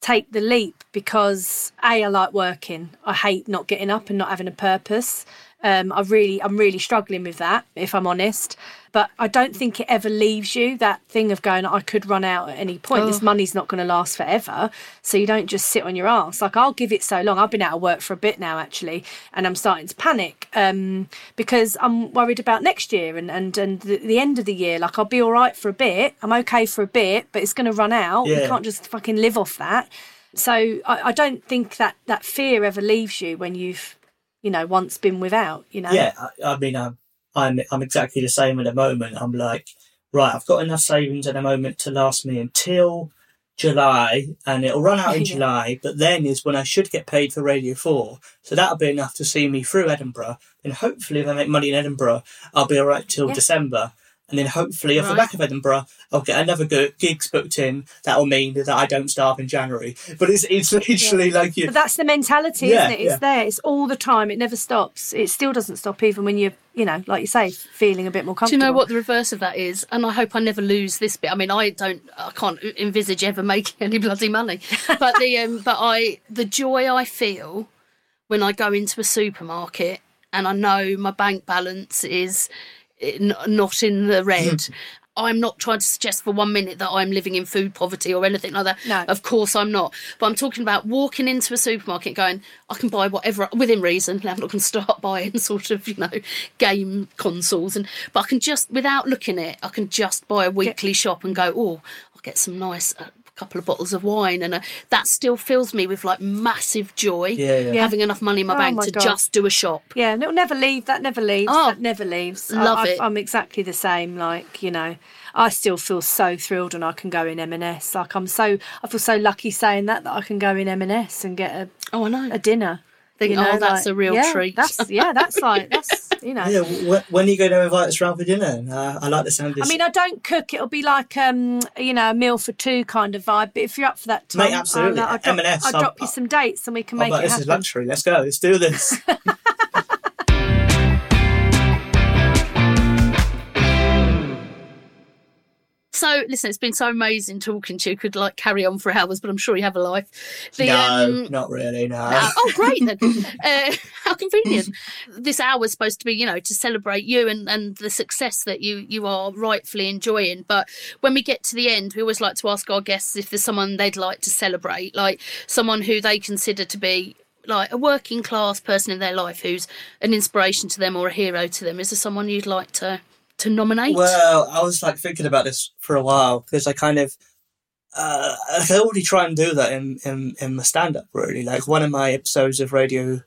take the leap because a I like working. I hate not getting up and not having a purpose. Um, I really, I'm really struggling with that, if I'm honest. But I don't think it ever leaves you that thing of going, I could run out at any point. This money's not going to last forever. So you don't just sit on your ass. Like I'll give it so long. I've been out of work for a bit now, actually, and I'm starting to panic um, because I'm worried about next year and and and the, the end of the year. Like I'll be all right for a bit. I'm okay for a bit, but it's going to run out. You Yeah. can't just fucking live off that. So I, I don't think that that fear ever leaves you when you've, you know, once been without. You know. Yeah, I, I mean, I'm, I'm, I'm exactly the same at the moment. I'm like, right, I've got enough savings at the moment to last me until July, and it'll run out in *laughs* Yeah. July. But then is when I should get paid for Radio Four, so that'll be enough to see me through Edinburgh. And hopefully, if I make money in Edinburgh, I'll be all right till Yeah. December. And then hopefully off the Right. back of Edinburgh, I'll get another go- gigs booked in. That will mean that I don't starve in January. But it's it's literally like you. But that's the mentality, Yeah, isn't it? It's yeah. there. It's all the time. It never stops. It still doesn't stop, even when you're, you know, like you say, feeling a bit more comfortable. Do you know what the reverse of that is? And I hope I never lose this bit. I mean, I don't, I can't envisage ever making any bloody money. *laughs* But the, um, but I, the joy I feel when I go into a supermarket and I know my bank balance is n- not in the red. I'm not trying to suggest for one minute that I'm living in food poverty or anything like that. No. Of course I'm not. But I'm talking about walking into a supermarket going, I can buy whatever within reason. *laughs* I'm not going to start *laughs* buying sort of, you know, game consoles and but I can just without looking at it, I can just buy a weekly shop and go, oh, I'll get some nice uh, couple of bottles of wine and uh, that still fills me with like massive joy Yeah, yeah. Yeah. having enough money in my Oh bank my to God. just do a shop. Yeah, and it'll never leave. That never leaves. Oh, that never leaves. love I, I- it. I'm exactly the same. Like you know, I still feel so thrilled when I can go in M&S. Like I'm so, I feel so lucky saying that that I can go in M&S and get a, Oh, I know. a dinner. Think, you know, oh, that's like- a real yeah, treat. That's yeah, that's like that's you know. Yeah, wh- when are you going to invite us round for dinner? Uh, I like the sound of this. I mean, I don't cook. It'll be like um, you know, a meal for two kind of vibe. But if you're up for that, Tom, Mate, absolutely. I'll, I'll drop, M&S, I'll I'll- you some dates and we can Oh, make it this happen. is luxury. Let's go. Let's do this. *laughs* So, listen, it's been so amazing talking to you. Could like carry on for hours, but I'm sure you have a life. The, no, um, not really. No. Uh, oh, great then. *laughs* uh, how convenient. This hour is supposed to be, you know, to celebrate you and, and the success that you, you are rightfully enjoying. But when we get to the end, we always like to ask our guests if there's someone they'd like to celebrate, like someone who they consider to be like a working class person in their life who's an inspiration to them or a hero to them. Is there someone you'd like to to nominate? Well, I was like thinking about this for a while because I kind of, uh, *laughs* I already try and do that in, in, in my stand up really. Like one of my episodes of radio,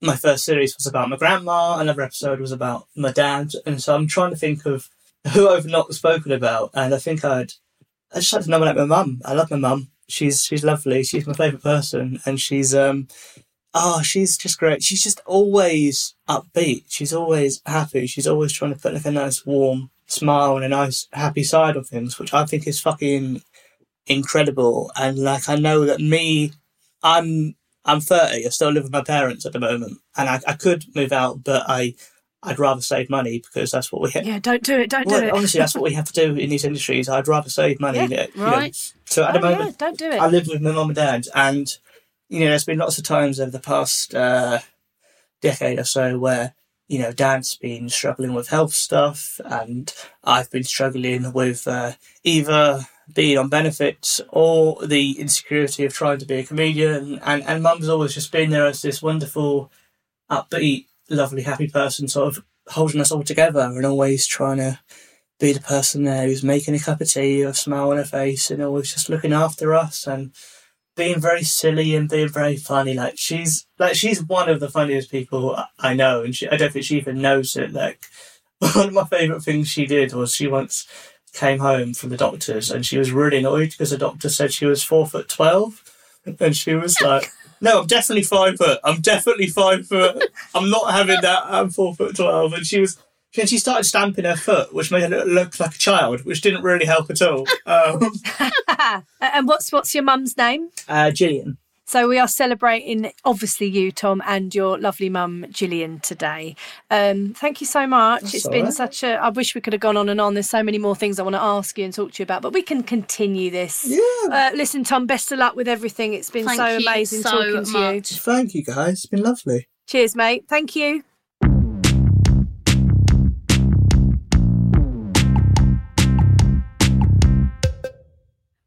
my first series was about my grandma, another episode was about my dad. And so I'm trying to think of who I've not spoken about. And I think I'd, I just like to nominate my mum. I love my mum. She's, she's lovely. She's my favourite person. And she's, um, Oh, she's just great. She's just always upbeat. She's always happy. She's always trying to put like a nice warm smile and a nice happy side on things, which I think is fucking incredible. And like I know that me, I'm I'm 30. I still live with my parents at the moment, and I, I could move out, but I I'd rather save money because that's what we have. Yeah, don't do it. Don't Well, do it. honestly, that's what we have to do in these industries. I'd rather save money. Yeah, you know. right. So at oh, the Oh, yeah, moment, don't do it. I live with my mum and dad, and you know, there's been lots of times over the past uh, decade or so where you know, Dad's been struggling with health stuff, and I've been struggling with uh, either being on benefits or the insecurity of trying to be a comedian. And and Mum's always just been there as this wonderful, upbeat, lovely, happy person, sort of holding us all together, and always trying to be the person there who's making a cup of tea, a smile on her face, and always just looking after us and being very silly and being very funny. Like she's like she's one of the funniest people I know, and she, I don't think she even knows it. Like *laughs* one of my favourite things she did was she once came home from the doctors and she was really annoyed because the doctor said she was four foot twelve, *laughs* and she was oh, like. No, I'm definitely five foot. I'm definitely five foot. I'm not having that. I'm four foot twelve. And she was, and she started stamping her foot, which made her look, look like a child, which didn't really help at all. Um, *laughs* and what's what's your mum's name? uh, Gillian. So we are celebrating, obviously, you, Tom, and your lovely mum, Gillian, today. Um, thank you so much. That's it's all been right. such a. I wish we could have gone on and on. There's so many more things I want to ask you and talk to you about, but we can continue this. Yeah. Uh, listen, Tom, best of luck with everything. It's been Thank so amazing so talking to you. Thank you, guys. It's been lovely. Cheers, mate. Thank you.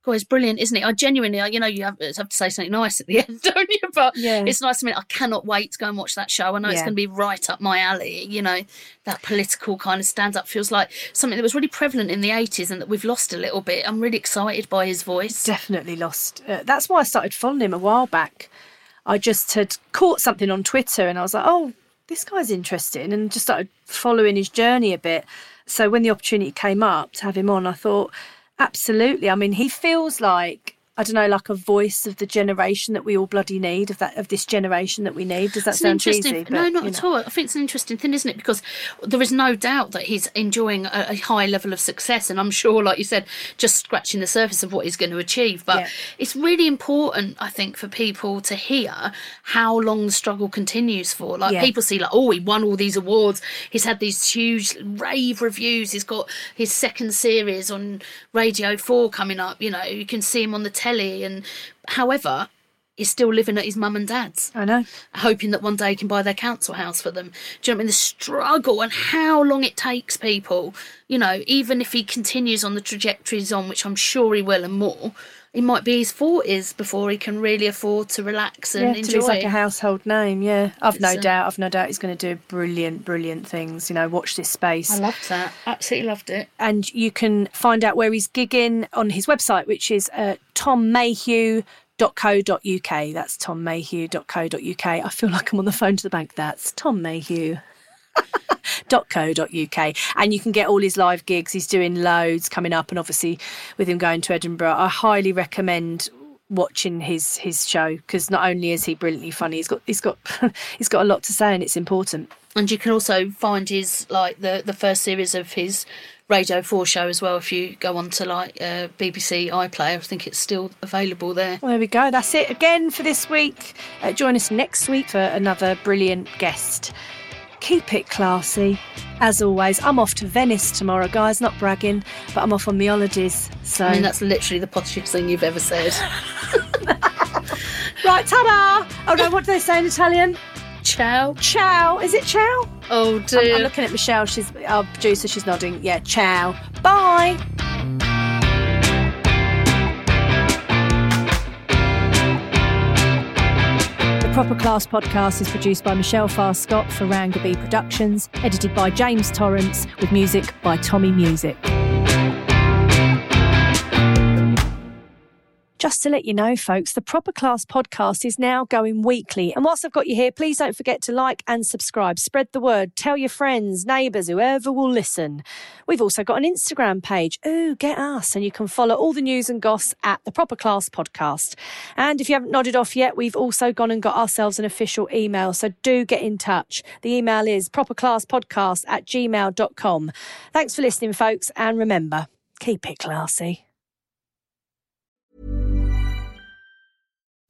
God, it's brilliant, isn't it? I genuinely, you know, you have, have to say something nice at the *laughs* end, don't you? But Yeah. it's nice to me. I cannot wait to go and watch that show. I know it's going to be right up my alley. You know, that political kind of stand up feels like something that was really prevalent in the 80s and that we've lost a little bit. I'm really excited by his voice. Definitely lost. Uh, that's why I started following him a while back. I just had caught something on Twitter and I was like, oh, this guy's interesting, and just started following his journey a bit. So when the opportunity came up to have him on, I thought, absolutely. I mean, he feels like I don't know, like a voice of the generation that we all bloody need, of that of this generation that we need. Does that It's sound interesting, cheesy? But, no, not you at all. I think it's an interesting thing, isn't it? Because there is no doubt that he's enjoying a, a high level of success, and I'm sure, like you said, just scratching the surface of what he's going to achieve. But Yeah. it's really important, I think, for people to hear how long the struggle continues for. Like Yeah. people see, like, oh, he won all these awards. He's had these huge rave reviews. He's got his second series on Radio Four coming up. You know, you can see him on the telly, and however. He's still living at his mum and dad's I know. hoping that one day he can buy their council house for them. Do you know what I mean? The struggle and how long it takes people, you know, even if he continues on the trajectory he's on, which I'm sure he will and more, it might be his 40s before he can really afford to relax and Yeah, enjoy. be like a household name. Yeah, I've no doubt. I've no doubt he's going to do brilliant, brilliant things. You know, watch this space. I loved that. Absolutely loved it. and you can find out where he's gigging on his website, which is uh, tommayhew.co.uk. That's tommayhew.co.uk. I feel like I'm on the phone to the bank. That's Tom Mayhew. *laughs* .co.uk and you can get all his live gigs he's doing loads coming up and obviously with him going to Edinburgh I highly recommend watching his his show because not only is he brilliantly funny he's got he's got *laughs* he's got a lot to say and it's important And you can also find his, like, the, the first series of his Radio 4 show as well if you go on to, like, uh, BBC iPlayer. I think it's still available there. Well, there we go. That's it again for this week. Uh, join us next week for another brilliant guest. Keep it classy. As always, I'm off to Venice tomorrow, guys. Not bragging, but I'm off on my holidays. So, I mean, that's literally the poshest thing you've ever said. *laughs* right, ta-da! Oh no, what do they say in Italian? Ciao. Ciao. Is it ciao? Oh, I'm, dear. I'm looking at Michelle. She's our producer. She's nodding. Yeah, ciao. Bye. Proper Class podcast is produced by Michelle Farr Scott for Rangaby Productions, edited by James Torrance, with music by Tommy Music. Just to let you know, folks, the Proper Class podcast is now going weekly. And whilst I've got you here, please don't forget to like and subscribe. Spread the word. Tell your friends, neighbours, whoever will listen. We've also got an Instagram page. Ooh, get us. And you can follow all the news and goss at the Proper Class podcast. And if you haven't nodded off yet, we've also gone and got ourselves an official email. So do get in touch. The email is properclasspodcast at gmail.com. Thanks for listening, folks. And remember, keep it classy.